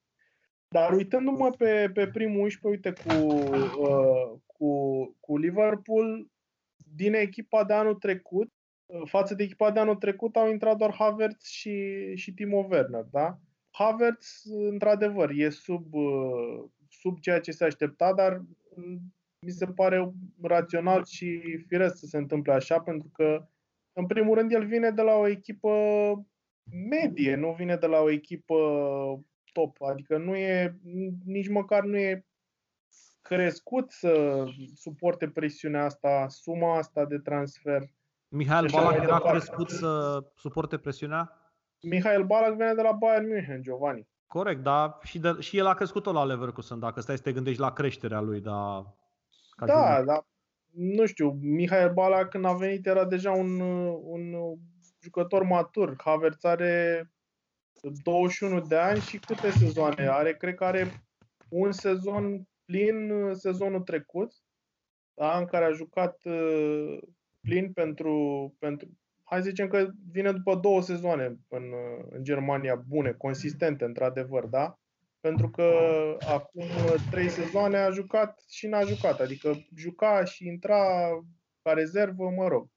Dar uitându-mă pe, pe primul 11, uite, cu, uh, cu, cu Liverpool, din echipa de anul trecut, uh, față de echipa de anul trecut, au intrat doar Havertz și, și Timo Werner, da? Havertz, într-adevăr, e sub, uh, sub ceea ce se aștepta, dar mm, mi se pare rațional și firesc să se întâmple așa, pentru că, în primul rând, el vine de la o echipă medie, nu vine de la o echipă top. Adică nu e, nici măcar nu e crescut să suporte presiunea asta, suma asta de transfer. Mihail Și așa Ballack mai era departe. crescut să suporte presiunea? Mihail Ballack vine de la Bayern München, Giovanni. Corect, dar și, de, și el a crescut tot la Leverkusen, dacă stai să te gândești la creșterea lui, dar... Ca da, da. Nu știu, Mihai Bala când a venit era deja un, un jucător matur. Havertz are 21 de ani și câte sezoane are? Cred că are un sezon plin sezonul trecut, da, în care a jucat uh, plin pentru, pentru hai să zicem că vine după două sezoane în, în Germania bune, consistente, într-adevăr, da? Pentru că acum trei sezoane a jucat și n-a jucat, adică juca și intra ca rezervă, mă rog.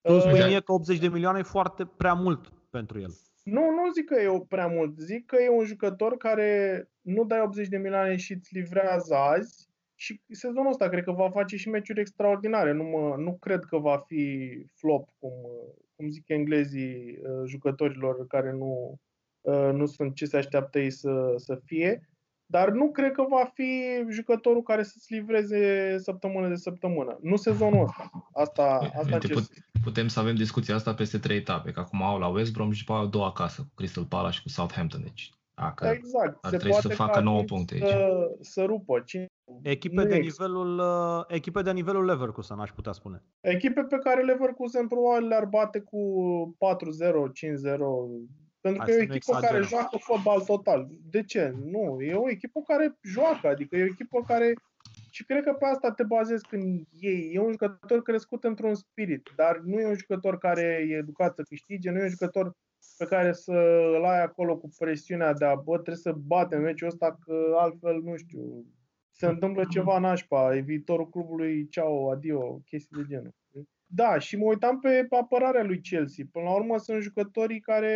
Tu spui mie că 80 de milioane e foarte prea mult pentru el. Nu, nu zic că e prea mult. Zic că e un jucător care nu dai 80 de milioane și îți livrează azi și sezonul ăsta cred că va face și meciuri extraordinare. Nu, mă, nu cred că va fi flop, cum, cum zic englezii uh, jucătorilor care nu, uh, nu sunt ce se așteaptă ei să, să fie. Dar nu cred că va fi jucătorul care să-ți livreze săptămână de săptămână. Nu sezonul ăsta. Asta, păi, asta Uite, put, putem să avem discuția asta peste trei etape, că acum au la West Brom și după au două acasă, cu Crystal Palace și cu Southampton. Deci, dacă exact. ar se trebui să facă 9 puncte aici. Să, să rupă. Cine Echipe de, nivelul, uh, echipe de nivelul Leverkusen, aș putea spune. Echipe pe care Leverkusen probabil le-ar bate cu 4-0, 5-0, pentru că e o echipă care joacă fotbal total. De ce? Nu, e o echipă care joacă, adică e o echipă care și cred că pe asta te bazezi când ei. E un jucător crescut într-un spirit, dar nu e un jucător care e educat să câștige, nu e un jucător pe care să îl ai acolo cu presiunea de a, bă, trebuie să batem meciul ăsta, că altfel, nu știu, se întâmplă ceva nașpa, e viitorul clubului, ceau, adio, chestii de genul. Da, și mă uitam pe apărarea lui Chelsea. Până la urmă sunt jucătorii care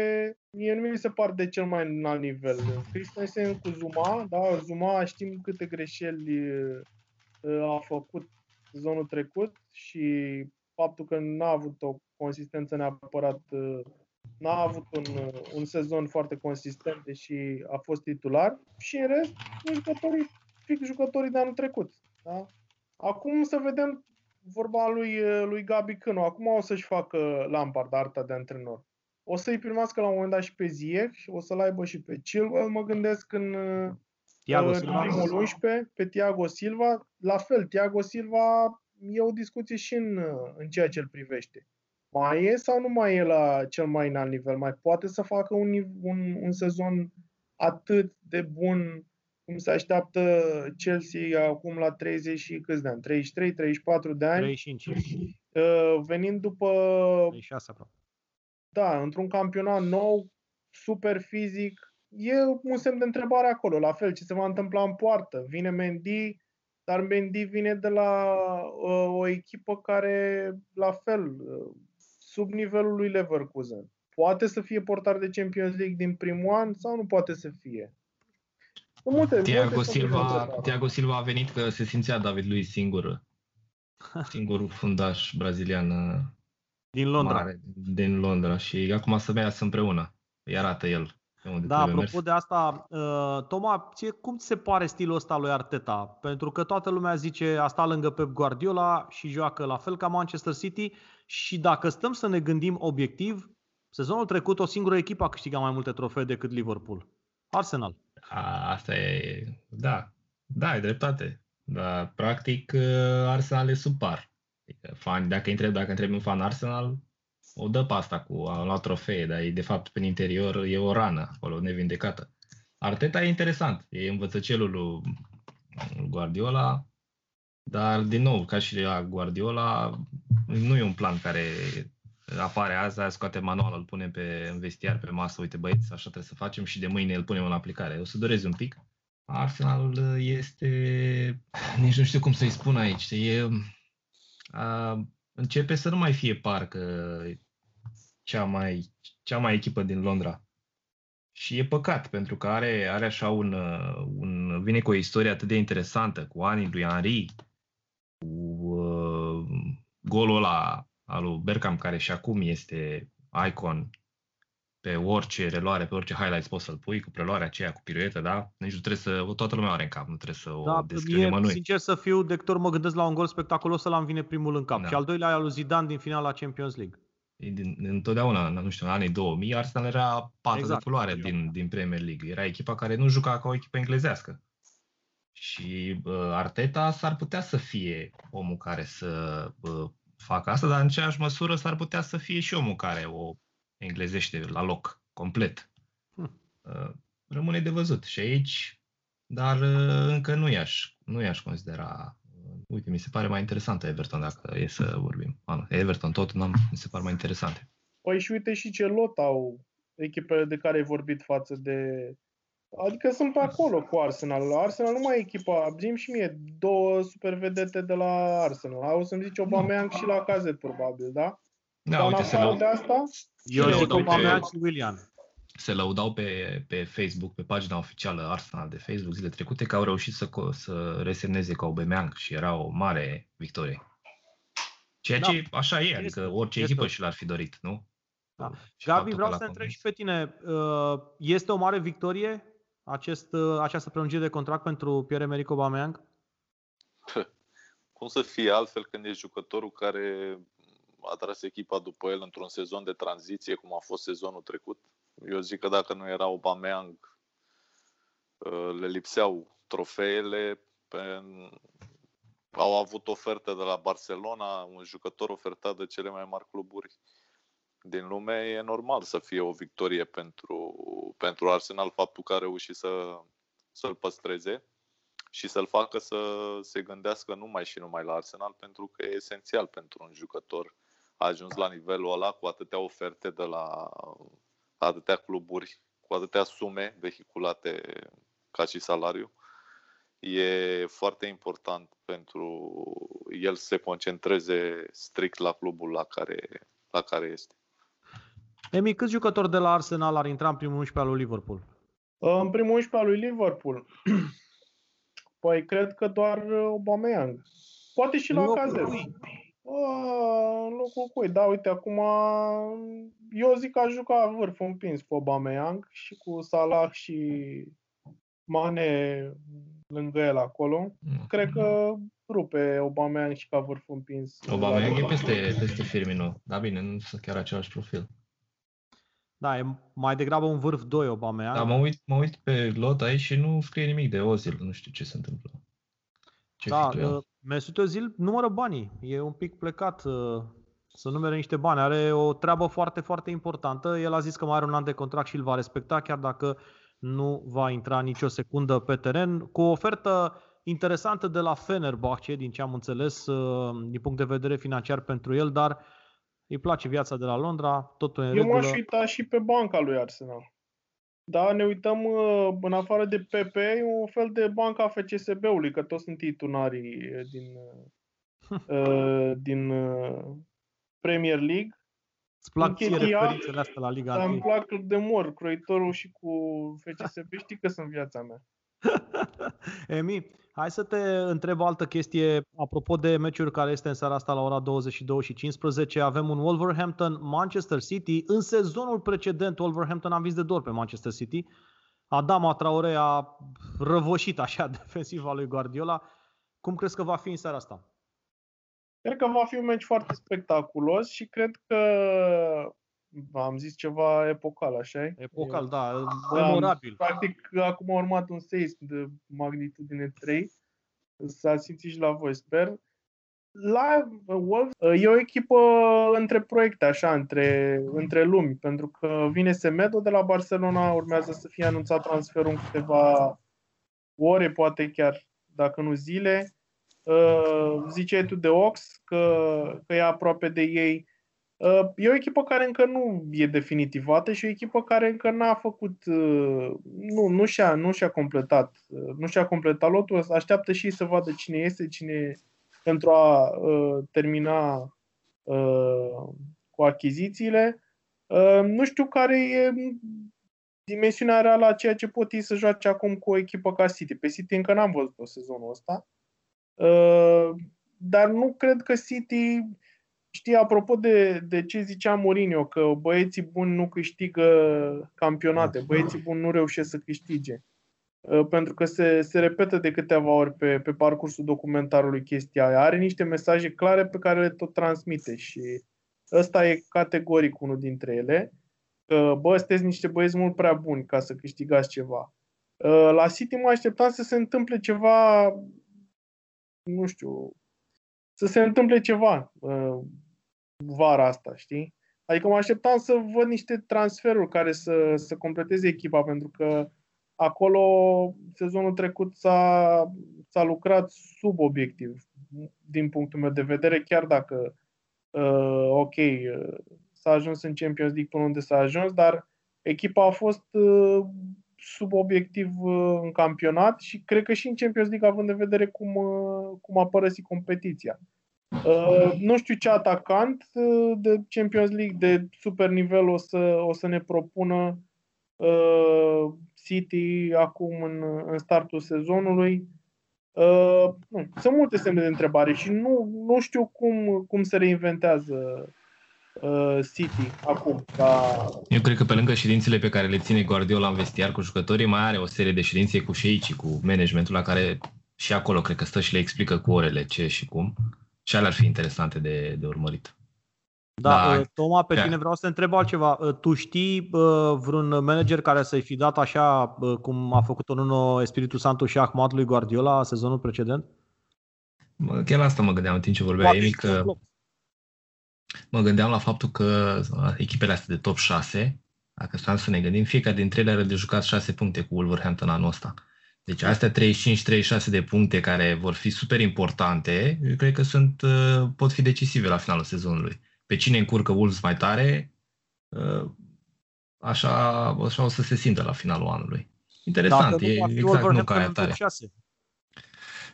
mie nu mi se par de cel mai înalt nivel. Christensen cu Zuma, da, Zuma știm câte greșeli a făcut sezonul trecut și faptul că n-a avut o consistență neapărat, n-a avut un, un sezon foarte consistent, deși a fost titular și în rest, jucătorii fix jucătorii de anul trecut. Da? Acum să vedem vorba lui, lui Gabi Cânu. Acum o să-și facă Lampard arta de antrenor. O să-i primească la un moment dat și pe Ziyech, o să-l aibă și pe Chilwell, mă gândesc în, Thiago în Silva. primul 11, pe Thiago Silva. La fel, Thiago Silva e o discuție și în, în ceea ce îl privește. Mai e sau nu mai e la cel mai înalt nivel? Mai poate să facă un, un, un sezon atât de bun cum se așteaptă Chelsea acum la 30 și câți de ani? 33, 34 de ani? 35. Uh, venind după... 36 aproape. Da, într-un campionat nou, super fizic, e un semn de întrebare acolo. La fel, ce se va întâmpla în poartă? Vine Mendy, dar Mendy vine de la uh, o echipă care, la fel, uh, sub nivelul lui Leverkusen. Poate să fie portar de Champions League din primul an sau nu poate să fie? Multe, Tiago, multe Silva, Tiago Silva a venit că se simțea David lui singur, singurul fundaș brazilian uh, din Londra. Mare, din Londra și acum să meargă împreună. Îi arată el unde da, apropo mers. de asta, uh, Toma, ție, cum ți se pare stilul ăsta lui Arteta? Pentru că toată lumea zice a stat lângă Pep Guardiola și joacă la fel ca Manchester City și dacă stăm să ne gândim obiectiv, sezonul trecut o singură echipă a câștigat mai multe trofee decât Liverpool. Arsenal. A, asta e, da, da, ai dreptate. Dar, practic, uh, Arsenal e sub par. Adică, fan, dacă întreb, dacă întreb un fan Arsenal, o dă pe asta cu a luat trofee, dar e, de fapt, prin interior e o rană acolo, nevindecată. Arteta e interesant, e învățăcelul lui Guardiola, dar, din nou, ca și la Guardiola, nu e un plan care apare azi, azi scoate manualul, îl punem pe în vestiar, pe masă, uite băieți, așa trebuie să facem și de mâine îl punem în aplicare. O să dorezi un pic. Arsenalul este, nici nu știu cum să-i spun aici, e, a, începe să nu mai fie parcă cea mai, cea mai echipă din Londra. Și e păcat, pentru că are, are așa un, un, vine cu o istorie atât de interesantă, cu anii lui Henry, cu uh, golul ăla al lui Bergkamp, care și acum este icon pe orice reluare, pe orice highlights poți să-l pui, cu preluarea aceea, cu piruetă, da? Nici nu trebuie să, toată lumea are în cap, nu trebuie să da, o descrie nimănui. Sincer să fiu, de câte ori mă gândesc la un gol spectaculos, să l-am vine primul în cap. Da. Și al doilea al lui Zidane din finala Champions League. din, întotdeauna, nu știu, în anii 2000, Arsenal era pată exact. de culoare din, din Premier League. Era echipa care nu juca ca o echipă englezească. Și uh, Arteta s-ar putea să fie omul care să uh, facă asta, dar în aceeași măsură s-ar putea să fie și omul care o englezește la loc, complet. Hmm. Uh, rămâne de văzut. Și aici, dar uh, încă nu i-aș, nu i-aș considera uite, mi se pare mai interesantă Everton dacă e să vorbim. Anu, Everton, tot mi se pare mai interesante. Păi și uite și ce lot au echipele de care ai vorbit față de... Adică sunt pe acolo cu Arsenal. Arsenal nu mai e echipa. Zim și mie două super vedete de la Arsenal. Au să-mi zici Aubameyang și la Cazet, probabil, da? Da, Dar uite, se de asta? Eu zic Aubameyang și William se lăudau pe, pe Facebook, pe pagina oficială Arsenal de Facebook zile trecute, că au reușit să, să resemneze ca Aubameyang și era o mare victorie. Ceea da. ce așa e, adică orice este. echipă și l-ar fi dorit, nu? Da. Gabi, vreau să întreb și pe tine. Uh, este o mare victorie acest, uh, această prelungire de contract pentru Pierre-Emerick Aubameyang? Cum să fie altfel când e jucătorul care a tras echipa după el într-un sezon de tranziție, cum a fost sezonul trecut? Eu zic că dacă nu era Aubameyang, uh, le lipseau trofeele. Pe... Au avut ofertă de la Barcelona, un jucător ofertat de cele mai mari cluburi din lume. E normal să fie o victorie pentru, pentru Arsenal faptul că a reușit să, să-l păstreze și să-l facă să se gândească numai și numai la Arsenal pentru că e esențial pentru un jucător a ajuns la nivelul ăla cu atâtea oferte de la atâtea cluburi, cu atâtea sume vehiculate ca și salariu, e foarte important pentru el să se concentreze strict la clubul la care, la care este. Emi, câți jucători de la Arsenal ar intra în primul 11 al lui Liverpool? În primul 11 al lui Liverpool? Păi cred că doar Aubameyang. Poate și la Cazet. în locul cui? Da, uite, acum eu zic că a jucat vârf împins cu Aubameyang și cu Salah și Mane lângă el acolo. Mm. Cred că rupe Aubameyang și ca vârf împins. Aubameyang e peste, peste Firmino. Da, bine, nu sunt chiar același profil. Da, e mai degrabă un vârf 2 Aubameyang. Da, mă uit, mă uit pe lot aici și nu scrie nimic de Ozil. Nu știu ce se întâmplă. Ce da, uh, Mesut Özil numără banii. E un pic plecat uh, să numere niște bani. Are o treabă foarte, foarte importantă. El a zis că mai are un an de contract și îl va respecta, chiar dacă nu va intra nicio secundă pe teren. Cu o ofertă interesantă de la Fenerbahce, din ce am înțeles, uh, din punct de vedere financiar pentru el, dar îi place viața de la Londra, totul în Eu regulă. m-aș uita și pe banca lui Arsenal. Da, ne uităm uh, în afară de PP, e un fel de banca FCSB-ului, că toți sunt titunarii din, uh, din Premier League. Îți plac ție referințele astea la Liga Dar îmi plac de mor, croitorul și cu FCSB, știi că sunt viața mea. Emi, hai să te întreb o altă chestie. Apropo de meciuri care este în seara asta la ora 22 și 15, avem un Wolverhampton-Manchester City. În sezonul precedent, Wolverhampton a învins de dor pe Manchester City. Adama Traore a răvășit așa defensiva lui Guardiola. Cum crezi că va fi în seara asta? Cred că va fi un meci foarte spectaculos și cred că am zis ceva epocal, așa Epocal, da, da, memorabil. Practic, acum a urmat un seism de magnitudine 3. S-a simțit și la voi, sper. La Wolves e o echipă între proiecte, așa, între, între lumi, pentru că vine Semedo de la Barcelona, urmează să fie anunțat transferul în câteva ore, poate chiar, dacă nu zile. Uh, ziceai tu de Ox că, că e aproape de ei. Uh, e o echipă care încă nu e definitivată și o echipă care încă n-a făcut, uh, nu, nu, și-a, nu și-a completat, uh, nu și-a completat lotul, așteaptă și să vadă cine este, cine pentru a uh, termina uh, cu achizițiile. Uh, nu știu care e dimensiunea reală a ceea ce pot ei să joace acum cu o echipă ca City. Pe City încă n-am văzut-o sezonul ăsta. Uh, dar nu cred că City, știi, apropo de, de ce zicea Mourinho, că băieții buni nu câștigă campionate, da. băieții buni nu reușesc să câștige. Uh, pentru că se, se repetă de câteva ori pe, pe parcursul documentarului chestia aia. Are niște mesaje clare pe care le tot transmite și ăsta e categoric unul dintre ele, că bă, sunteți niște băieți mult prea buni ca să câștigați ceva. Uh, la City mă așteptam să se întâmple ceva, nu știu, să se întâmple ceva uh, vara asta, știi? Adică mă așteptam să văd niște transferuri care să, să completeze echipa, pentru că acolo sezonul trecut s-a, s-a lucrat sub obiectiv, din punctul meu de vedere, chiar dacă, uh, ok, uh, s-a ajuns în Champions League până unde s-a ajuns, dar echipa a fost uh, sub obiectiv uh, în campionat și cred că și în Champions League, având în vedere cum, uh, cum a părăsit competiția. Uh, nu știu ce atacant uh, de Champions League de super nivel o să, o să ne propună uh, City acum în, în startul sezonului. Uh, nu, sunt multe semne de întrebare și nu, nu știu cum, cum se reinventează uh, City acum. Ca... Eu cred că pe lângă ședințele pe care le ține Guardiola în vestiar cu jucătorii, mai are o serie de ședințe cu șeicii, cu managementul la care și acolo cred că stă și le explică cu orele ce și cum. Și alea ar fi interesante de, de urmărit. Da, da, Toma, pe tine vreau să te întreb altceva. Tu știi vreun manager care să-i fi dat așa cum a făcut-o Nuno Espiritu Santo și Ahmad lui Guardiola sezonul precedent? Chiar la asta mă gândeam în timp ce vorbea Emi, că mă gândeam la faptul că echipele astea de top 6, dacă stăm să ne gândim, fiecare dintre ele are de jucat 6 puncte cu Wolverhampton anul ăsta. Deci astea 35-36 de puncte care vor fi super importante, eu cred că sunt, pot fi decisive la finalul sezonului pe cine încurcă Wolves mai tare, uh, așa, așa o să se simtă la finalul anului. Interesant, Dacă e exact nu ca tare.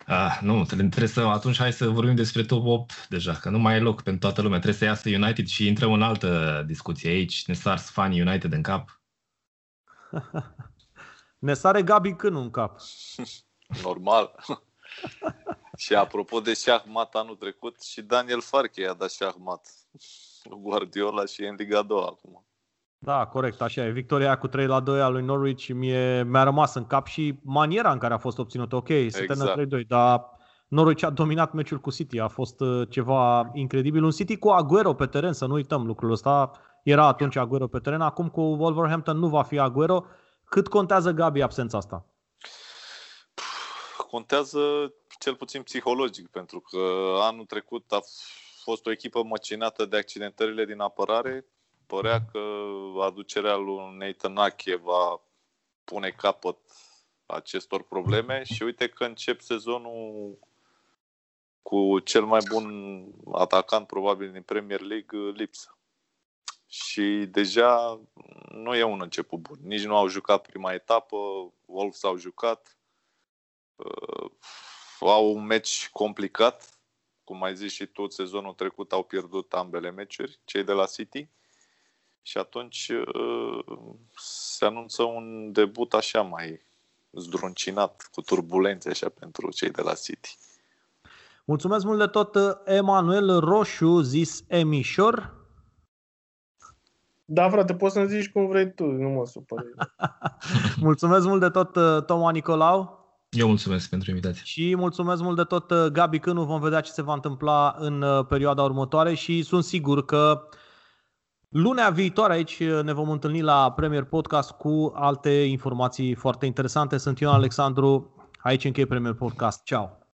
Ah, nu, trebuie să, atunci hai să vorbim despre top 8 deja, că nu mai e loc pentru toată lumea. Trebuie să iasă United și intrăm în altă discuție aici. Ne sar fanii United în cap. ne sare Gabi când în cap. Normal. și apropo de șahmat anul trecut, și Daniel Farke a dat șahmat. Guardiola și în Liga 2 acum. Da, corect, așa e. Victoria cu 3 la 2 a lui Norwich mie, mi-a rămas în cap și maniera în care a fost obținută. Ok, se exact. 3-2, dar Norwich a dominat meciul cu City. A fost uh, ceva incredibil. Un City cu Aguero pe teren, să nu uităm lucrul ăsta. Era atunci Aguero pe teren, acum cu Wolverhampton nu va fi Aguero. Cât contează Gabi absența asta? Contează cel puțin psihologic, pentru că anul trecut a fost o echipă măcinată de accidentările din apărare. Părea că aducerea lui Nathan Ake va pune capăt acestor probleme și uite că încep sezonul cu cel mai bun atacant probabil din Premier League lipsă. Și deja nu e un început bun. Nici nu au jucat prima etapă, Wolves au jucat, uh, au un meci complicat cum ai zis și tu, sezonul trecut au pierdut ambele meciuri, cei de la City. Și atunci uh, se anunță un debut așa mai zdruncinat, cu turbulențe așa pentru cei de la City. Mulțumesc mult de tot, Emanuel Roșu, zis Emișor. Da, frate, poți să-mi zici cum vrei tu, nu mă supăr. Mulțumesc mult de tot, Toma Nicolau. Eu mulțumesc pentru invitație. Și mulțumesc mult de tot, uh, Gabi, că nu vom vedea ce se va întâmpla în uh, perioada următoare și sunt sigur că lunea viitoare aici uh, ne vom întâlni la Premier Podcast cu alte informații foarte interesante. Sunt Ion Alexandru, aici închei Premier Podcast. Ciao!